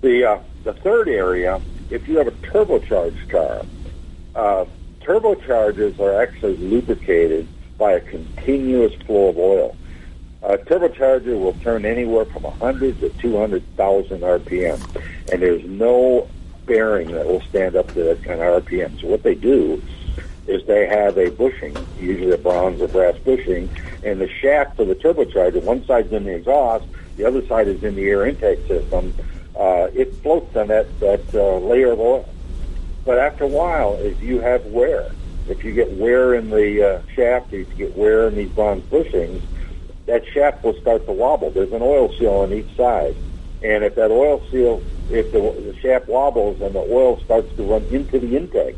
The uh, the third area, if you have a turbocharged car, uh, turbochargers are actually lubricated by a continuous flow of oil. A turbocharger will turn anywhere from 100 to 200,000 RPM, and there's no bearing that will stand up to that kind of RPM. So what they do is they have a bushing, usually a bronze or brass bushing, and the shaft of the turbocharger, one side's in the exhaust, the other side is in the air intake system. Uh, it floats on that, that uh, layer of oil. But after a while, if you have wear, if you get wear in the uh, shaft, if you get wear in these bronze bushings, that shaft will start to wobble. There's an oil seal on each side. And if that oil seal, if the, the shaft wobbles and the oil starts to run into the intake,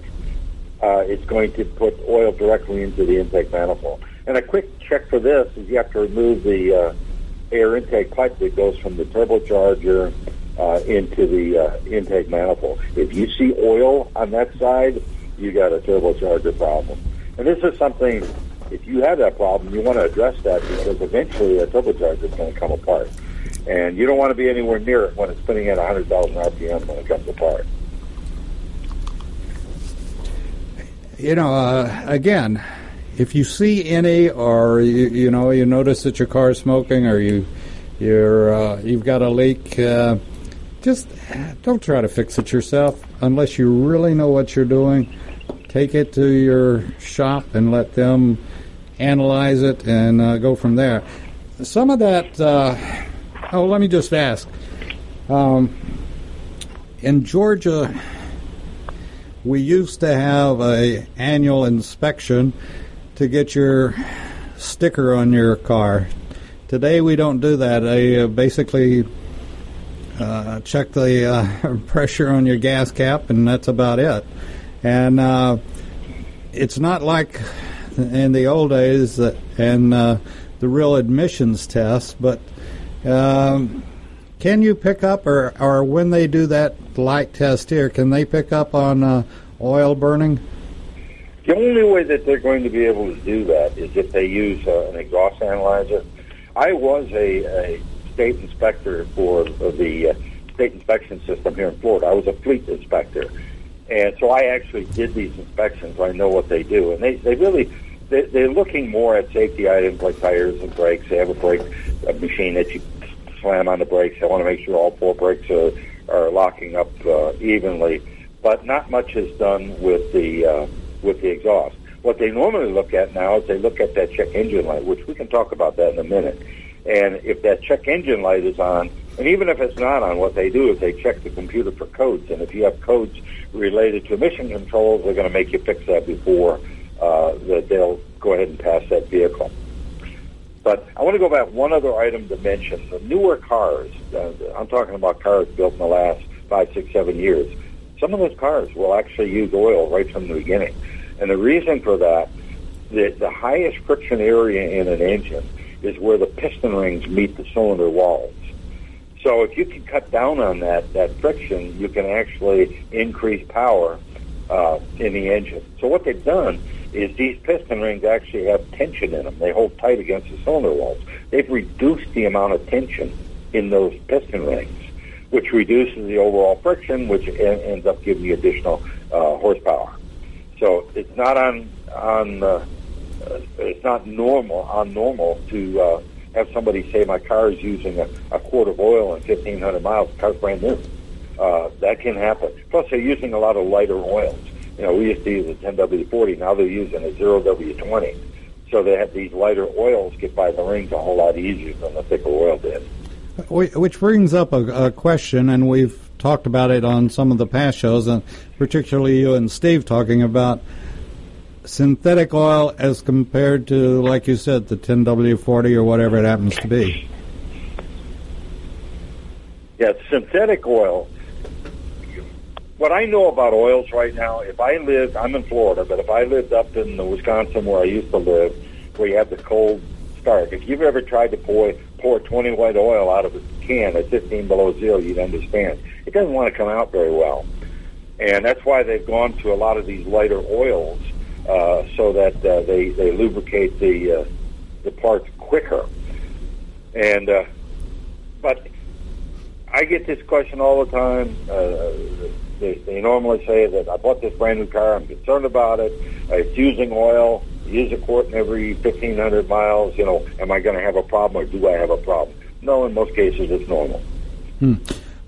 uh, it's going to put oil directly into the intake manifold. And a quick check for this is you have to remove the uh, air intake pipe that goes from the turbocharger uh, into the uh, intake manifold. If you see oil on that side, you got a turbocharger problem. And this is something, if you have that problem, you want to address that because eventually a turbocharger is going to come apart. and you don't want to be anywhere near it when it's spinning at 100,000 RPM when it comes apart. You know, uh, again, if you see any, or you, you know, you notice that your car is smoking, or you you're uh, you've got a leak, uh, just don't try to fix it yourself unless you really know what you're doing. Take it to your shop and let them analyze it and uh, go from there. Some of that. Uh, oh, let me just ask. Um, in Georgia, we used to have a annual inspection to get your sticker on your car. Today we don't do that. They uh, basically uh, check the uh, pressure on your gas cap, and that's about it. And uh, it's not like in the old days and uh, the real emissions test, but um, can you pick up, or, or when they do that light test here, can they pick up on uh, oil burning? The only way that they're going to be able to do that is if they use uh, an exhaust analyzer. I was a, a state inspector for the uh, state inspection system here in Florida. I was a fleet inspector. And so I actually did these inspections. I know what they do. And they, they really, they, they're looking more at safety items like tires and brakes. They have a brake a machine that you slam on the brakes. They want to make sure all four brakes are, are locking up uh, evenly. But not much is done with the, uh, with the exhaust. What they normally look at now is they look at that check engine light, which we can talk about that in a minute. And if that check engine light is on, and even if it's not on, what they do is they check the computer for codes. And if you have codes related to emission controls, they're going to make you fix that before uh, that they'll go ahead and pass that vehicle. But I want to go back one other item to mention. The newer cars, uh, I'm talking about cars built in the last five, six, seven years. Some of those cars will actually use oil right from the beginning. And the reason for that, the, the highest friction area in an engine is where the piston rings meet the cylinder walls. So if you can cut down on that, that friction, you can actually increase power uh, in the engine. So what they've done is these piston rings actually have tension in them. They hold tight against the cylinder walls. They've reduced the amount of tension in those piston rings, which reduces the overall friction, which ends up giving you additional uh, horsepower. So it's not on on uh, it's not normal on normal to uh, have somebody say my car is using a, a quart of oil and 1,500 miles. The car's brand new. Uh, that can happen. Plus, they're using a lot of lighter oils. You know, we used to use a 10W40. Now they're using a 0W20. So they have these lighter oils get by the rings a whole lot easier than the thicker oil did. Which brings up a, a question, and we've talked about it on some of the past shows, and particularly you and Steve talking about synthetic oil as compared to, like you said, the 10W40 or whatever it happens to be? Yeah, synthetic oil. What I know about oils right now, if I lived, I'm in Florida, but if I lived up in the Wisconsin where I used to live, where you have the cold start, if you've ever tried to pour pour 20 white oil out of a can at 15 below zero, you'd understand. It doesn't want to come out very well. And that's why they've gone to a lot of these lighter oils uh, so that uh, they they lubricate the uh, the parts quicker. And uh, but I get this question all the time. Uh, they, they normally say that I bought this brand new car. I'm concerned about it. Uh, it's using oil. Use a quart in every 1,500 miles. You know, am I going to have a problem or do I have a problem? No, in most cases it's normal. Hmm.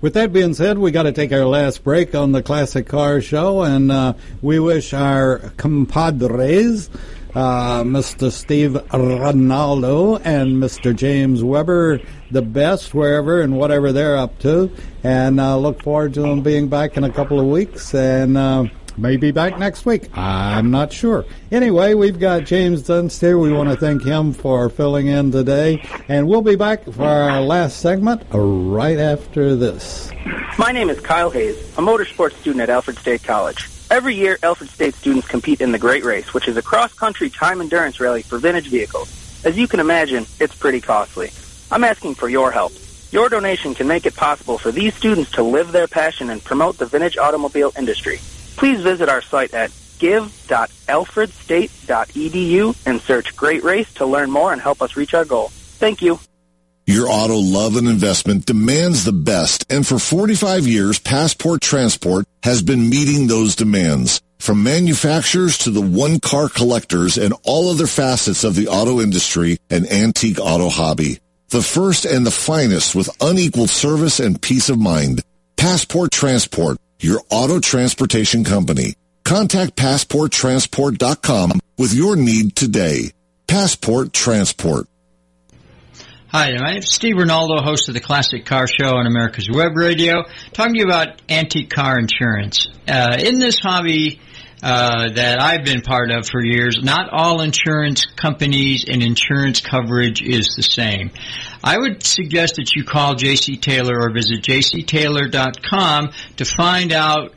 With that being said, we got to take our last break on the Classic Car Show, and uh, we wish our compadres, uh, Mr. Steve Ronaldo and Mr. James Weber, the best wherever and whatever they're up to, and uh, look forward to them being back in a couple of weeks and. Uh, may be back next week. I'm not sure. Anyway, we've got James Dunst here. We want to thank him for filling in today. And we'll be back for our last segment right after this. My name is Kyle Hayes, a motorsports student at Alfred State College. Every year, Alfred State students compete in the Great Race, which is a cross-country time endurance rally for vintage vehicles. As you can imagine, it's pretty costly. I'm asking for your help. Your donation can make it possible for these students to live their passion and promote the vintage automobile industry. Please visit our site at give.alfredstate.edu and search Great Race to learn more and help us reach our goal. Thank you. Your auto love and investment demands the best, and for 45 years, Passport Transport has been meeting those demands. From manufacturers to the one-car collectors and all other facets of the auto industry and antique auto hobby. The first and the finest with unequaled service and peace of mind. Passport Transport, your auto transportation company. Contact PassportTransport.com with your need today. Passport Transport. Hi, my name is Steve Ronaldo, host of the Classic Car Show on America's Web Radio, talking to you about antique car insurance. Uh, in this hobby uh, that I've been part of for years, not all insurance companies and insurance coverage is the same. I would suggest that you call JC Taylor or visit jctaylor.com to find out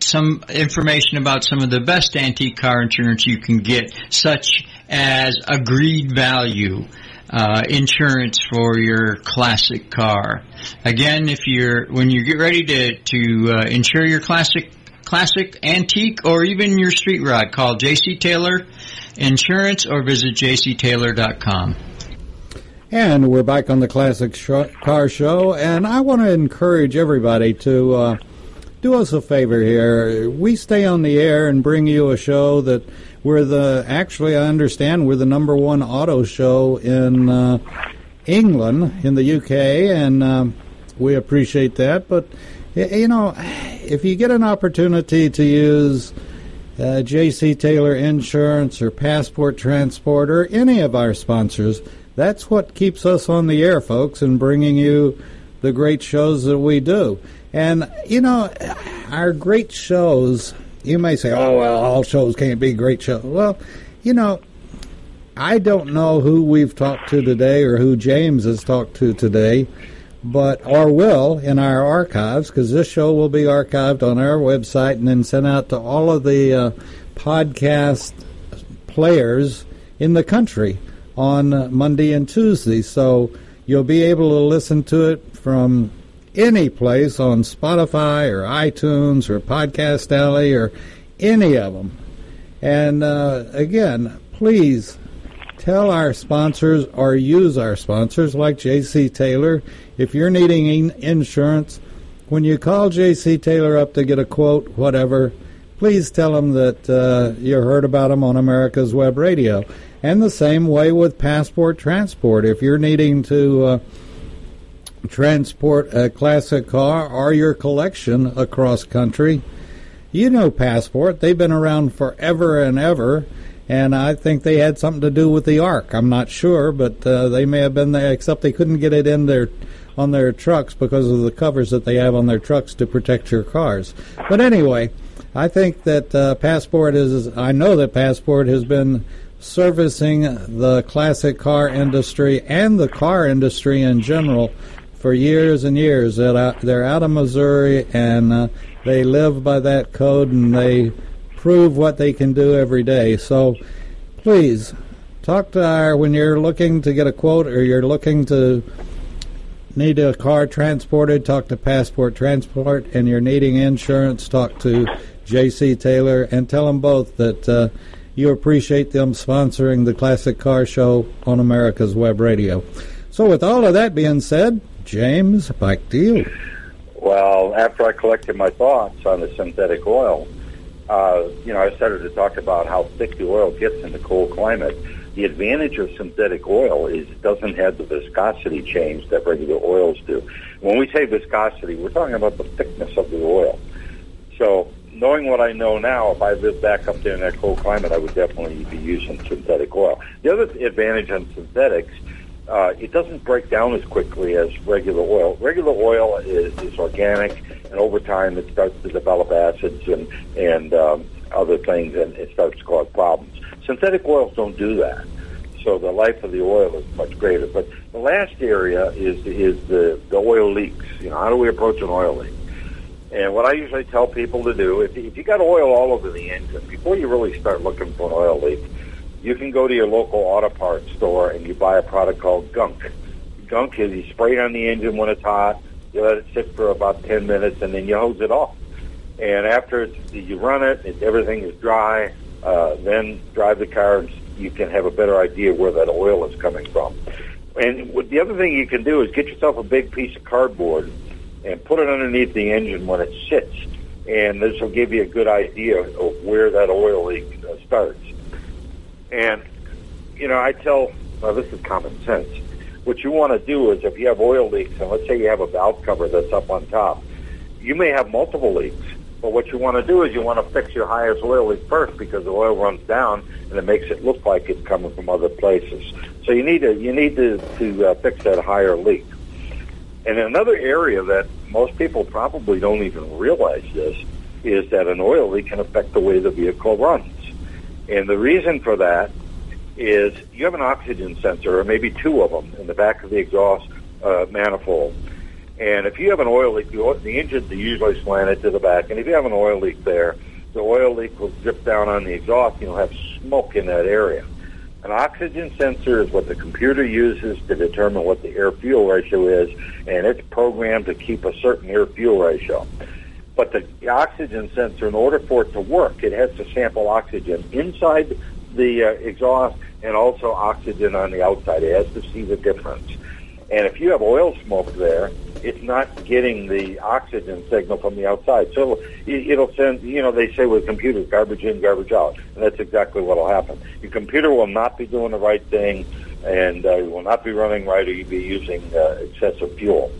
some information about some of the best antique car insurance you can get, such as agreed value uh, insurance for your classic car. Again, if you're when you get ready to to uh, insure your classic classic antique or even your street rod, call JC Taylor Insurance or visit jctaylor.com. And we're back on the Classic Sh- Car Show, and I want to encourage everybody to uh, do us a favor here. We stay on the air and bring you a show that we're the actually I understand we're the number one auto show in uh, England in the UK, and um, we appreciate that. But you know, if you get an opportunity to use uh, J.C. Taylor Insurance or Passport Transport or any of our sponsors, that's what keeps us on the air, folks, and bringing you the great shows that we do. And you know, our great shows you may say, oh, well, all shows can't be great shows. Well, you know, I don't know who we've talked to today or who James has talked to today, but or will in our archives because this show will be archived on our website and then sent out to all of the uh, podcast players in the country on Monday and Tuesday. So you'll be able to listen to it from any place on Spotify or iTunes or Podcast Alley or any of them. And uh, again, please tell our sponsors or use our sponsors like JC Taylor. If you're needing insurance, when you call JC Taylor up to get a quote, whatever, please tell them that uh, you heard about them on America's Web Radio. And the same way with Passport Transport. If you're needing to uh, transport a classic car or your collection across country. You know Passport. They've been around forever and ever, and I think they had something to do with the Ark. I'm not sure, but uh, they may have been there, except they couldn't get it in their on their trucks because of the covers that they have on their trucks to protect your cars. But anyway, I think that uh, Passport is. I know that Passport has been servicing the classic car industry and the car industry in general for years and years. They're out of Missouri and uh, they live by that code and they prove what they can do every day. So please talk to our when you're looking to get a quote or you're looking to need a car transported, talk to Passport Transport, and you're needing insurance, talk to J.C. Taylor, and tell them both that uh, you appreciate them sponsoring the Classic Car Show on America's Web Radio. So, with all of that being said, James, back to you. Well, after I collected my thoughts on the synthetic oil, uh, you know, I started to talk about how thick the oil gets in the cold climate. The advantage of synthetic oil is it doesn't have the viscosity change that regular oils do. When we say viscosity, we're talking about the thickness of the oil. So, knowing what I know now, if I lived back up there in that cold climate, I would definitely be using synthetic oil. The other advantage on synthetics uh, it doesn't break down as quickly as regular oil. Regular oil is, is organic, and over time it starts to develop acids and and um, other things, and it starts to cause problems. Synthetic oils don't do that, so the life of the oil is much greater. But the last area is is the the oil leaks. You know, how do we approach an oil leak? And what I usually tell people to do, if, if you got oil all over the engine, before you really start looking for an oil leak, you can go to your local auto parts store and you buy a product called gunk. Gunk is you spray it on the engine when it's hot, you let it sit for about 10 minutes, and then you hose it off. And after it's, you run it, and everything is dry, uh, then drive the car and you can have a better idea where that oil is coming from. And what- the other thing you can do is get yourself a big piece of cardboard and put it underneath the engine when it sits, and this will give you a good idea of where that oil leak uh, starts. And you know, I tell well, this is common sense. What you want to do is if you have oil leaks, and let's say you have a valve cover that's up on top, you may have multiple leaks. But what you want to do is you want to fix your highest oil leak first because the oil runs down and it makes it look like it's coming from other places. So you need to you need to to uh, fix that higher leak. And another area that most people probably don't even realize this is that an oil leak can affect the way the vehicle runs. And the reason for that is you have an oxygen sensor, or maybe two of them, in the back of the exhaust uh, manifold. And if you have an oil leak, the, the engine's usually slanted to the back, and if you have an oil leak there, the oil leak will drip down on the exhaust, and you'll have smoke in that area. An oxygen sensor is what the computer uses to determine what the air-fuel ratio is, and it's programmed to keep a certain air-fuel ratio. But the, the oxygen sensor, in order for it to work, it has to sample oxygen inside the uh, exhaust and also oxygen on the outside. It has to see the difference. And if you have oil smoke there, it's not getting the oxygen signal from the outside. So it- it'll send, you know, they say with computers, garbage in, garbage out. And that's exactly what will happen. Your computer will not be doing the right thing and uh, will not be running right or you'll be using uh, excessive fuel.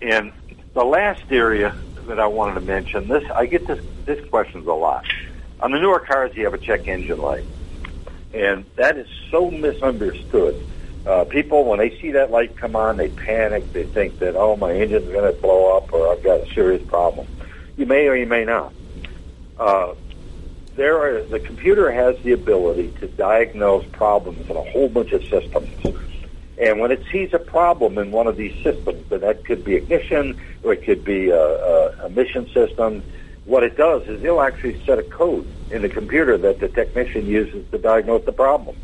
And the last area that I wanted to mention, this I get this this questions a lot. On the newer cars, you have a check engine light, and that is so misunderstood. Uh, people, when they see that light come on, they panic. They think that oh, my engine's going to blow up, or I've got a serious problem. You may or you may not. Uh, there are the computer has the ability to diagnose problems in a whole bunch of systems. And when it sees a problem in one of these systems, and that could be ignition or it could be a, a emission system, what it does is it'll actually set a code in the computer that the technician uses to diagnose the problem.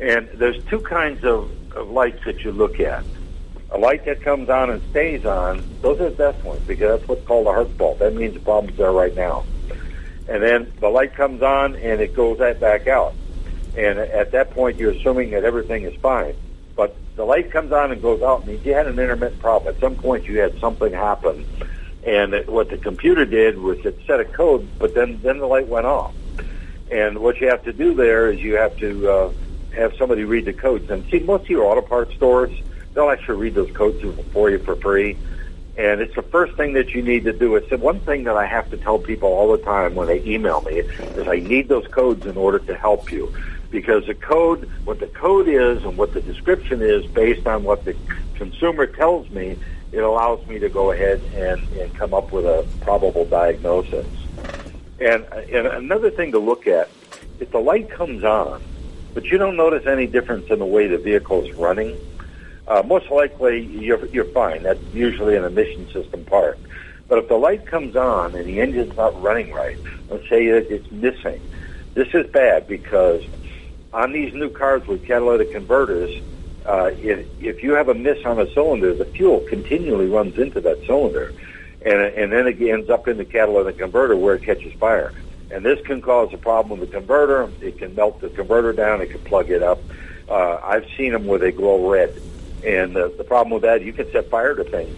And there's two kinds of, of lights that you look at. A light that comes on and stays on, those are the best ones because that's what's called a heart bulb. That means the problem's there right now. And then the light comes on and it goes that back out. And at that point, you're assuming that everything is fine. But the light comes on and goes out means you had an intermittent problem. At some point, you had something happen. And it, what the computer did was it set a code, but then, then the light went off. And what you have to do there is you have to uh, have somebody read the codes. And see, most of your auto parts stores, they'll actually read those codes for you for free. And it's the first thing that you need to do. It's the one thing that I have to tell people all the time when they email me is I need those codes in order to help you. Because the code, what the code is and what the description is based on what the consumer tells me, it allows me to go ahead and, and come up with a probable diagnosis. And, and another thing to look at, if the light comes on, but you don't notice any difference in the way the vehicle is running, uh, most likely you're, you're fine. That's usually an emission system part. But if the light comes on and the engine's not running right, let's say it's missing, this is bad because on these new cars with catalytic converters, uh, if, if you have a miss on a cylinder, the fuel continually runs into that cylinder, and, and then it ends up in the catalytic converter where it catches fire. And this can cause a problem with the converter. It can melt the converter down. It can plug it up. Uh, I've seen them where they glow red. And the, the problem with that, you can set fire to things.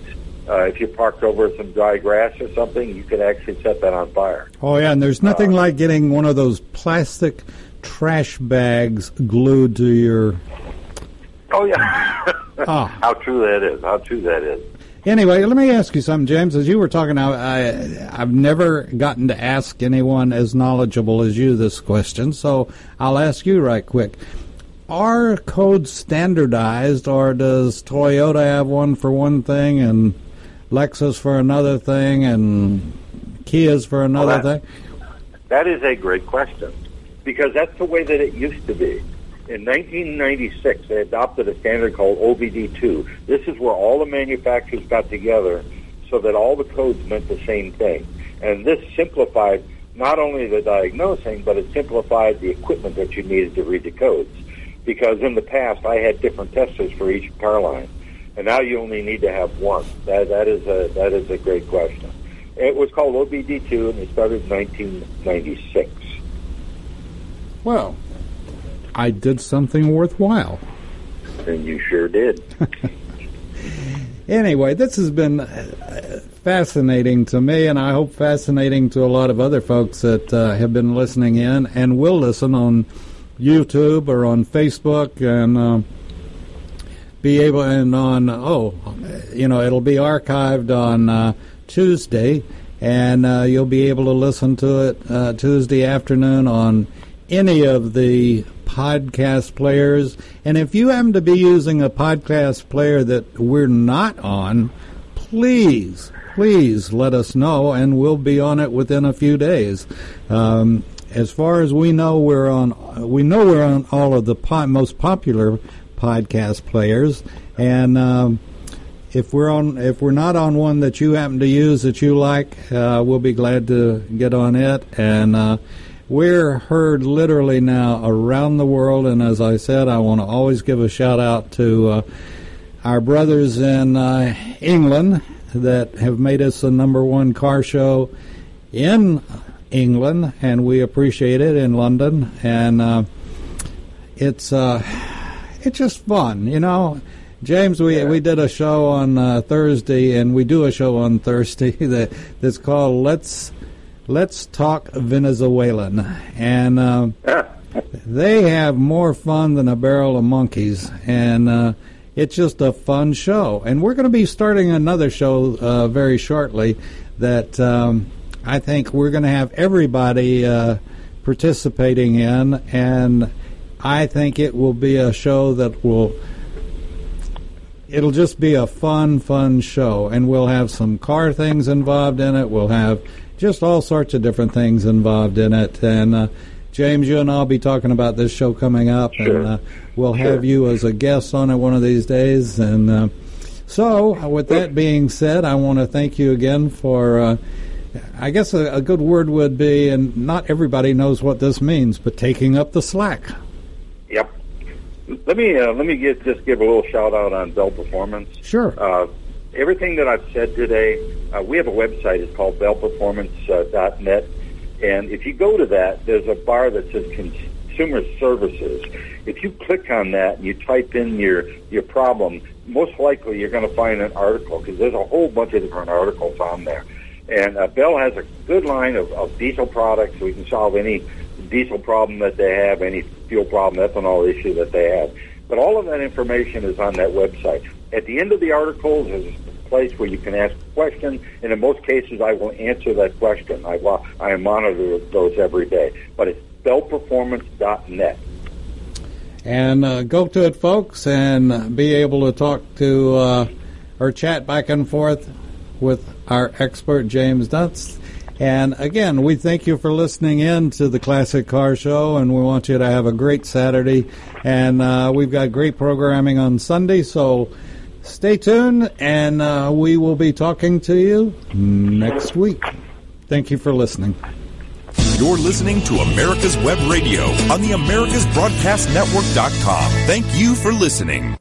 Uh, if you parked over some dry grass or something, you could actually set that on fire. Oh yeah, and there's nothing like getting one of those plastic trash bags glued to your. Oh yeah. Ah. How true that is. How true that is. Anyway, let me ask you something, James. As you were talking, I, I I've never gotten to ask anyone as knowledgeable as you this question, so I'll ask you right quick. Are codes standardized, or does Toyota have one for one thing and Lexus for another thing and Kia's for another Well, that- thing? That is a great question because that's the way that it used to be. In 1996, they adopted a standard called OBD2. This is where all the manufacturers got together so that all the codes meant the same thing. And this simplified not only the diagnosing, but it simplified the equipment that you needed to read the codes. Because in the past, I had different testers for each car line, and now you only need to have one. That that is a that is a great question. It was called OBD2, and it started in 1996. Well, I did something worthwhile. And you sure did. anyway, this has been uh, fascinating to me, and I hope fascinating to a lot of other folks that uh, have been listening in and will listen on YouTube or on Facebook and uh, be able and on oh, you know, it'll be archived on uh, Tuesday, and uh, you'll be able to listen to it uh, Tuesday afternoon on any of the podcast players. And if you happen to be using a podcast player that we're not on, please, please let us know, and we'll be on it within a few days. Um, as far as we know, we're on. We know we're on all of the po- most popular podcast players, and um, if we're on, if we're not on one that you happen to use that you like, uh, we'll be glad to get on it. And uh, we're heard literally now around the world. And as I said, I want to always give a shout out to uh, our brothers in uh, England that have made us the number one car show in England, and we appreciate it in London. And uh, it's uh, it's just fun, you know. James, we we did a show on uh, Thursday, and we do a show on Thursday that that's called "Let's Let's Talk Venezuelan," and uh, they have more fun than a barrel of monkeys, and uh, it's just a fun show. And we're going to be starting another show uh, very shortly that um, I think we're going to have everybody uh, participating in, and I think it will be a show that will it'll just be a fun, fun show, and we'll have some car things involved in it. We'll have just all sorts of different things involved in it, and uh, James, you and I'll be talking about this show coming up, Sure. and uh, we'll Sure. have you as a guest on it one of these days. And uh, so, uh, with that being said, I want to thank you again for. Uh, I guess a, a good word would be, and not everybody knows what this means, but taking up the slack. Yep. Let me uh, let me get, just give a little shout out on Bell Performance. Sure. Uh, everything that I've said today, uh, we have a website. It's called bellperformance.net. And if you go to that, there's a bar that says Consumer Services. If you click on that and you type in your, your problem, most likely you're going to find an article because there's a whole bunch of different articles on there. And uh, Bell has a good line of, of diesel products. We can solve any diesel problem that they have, any fuel problem, ethanol issue that they have. But all of that information is on that website. At the end of the articles is a place where you can ask a question, and in most cases, I will answer that question. I, I monitor those every day. But it's bellperformance.net. And uh, go to it, folks, and be able to talk to uh, or chat back and forth with our expert, James Dunst. And again, we thank you for listening in to the Classic Car Show, and we want you to have a great Saturday. And uh, we've got great programming on Sunday, so stay tuned, and uh, we will be talking to you next week. Thank you for listening. You're listening to America's Web Radio on the AmericasBroadcastNetwork.com. Thank you for listening.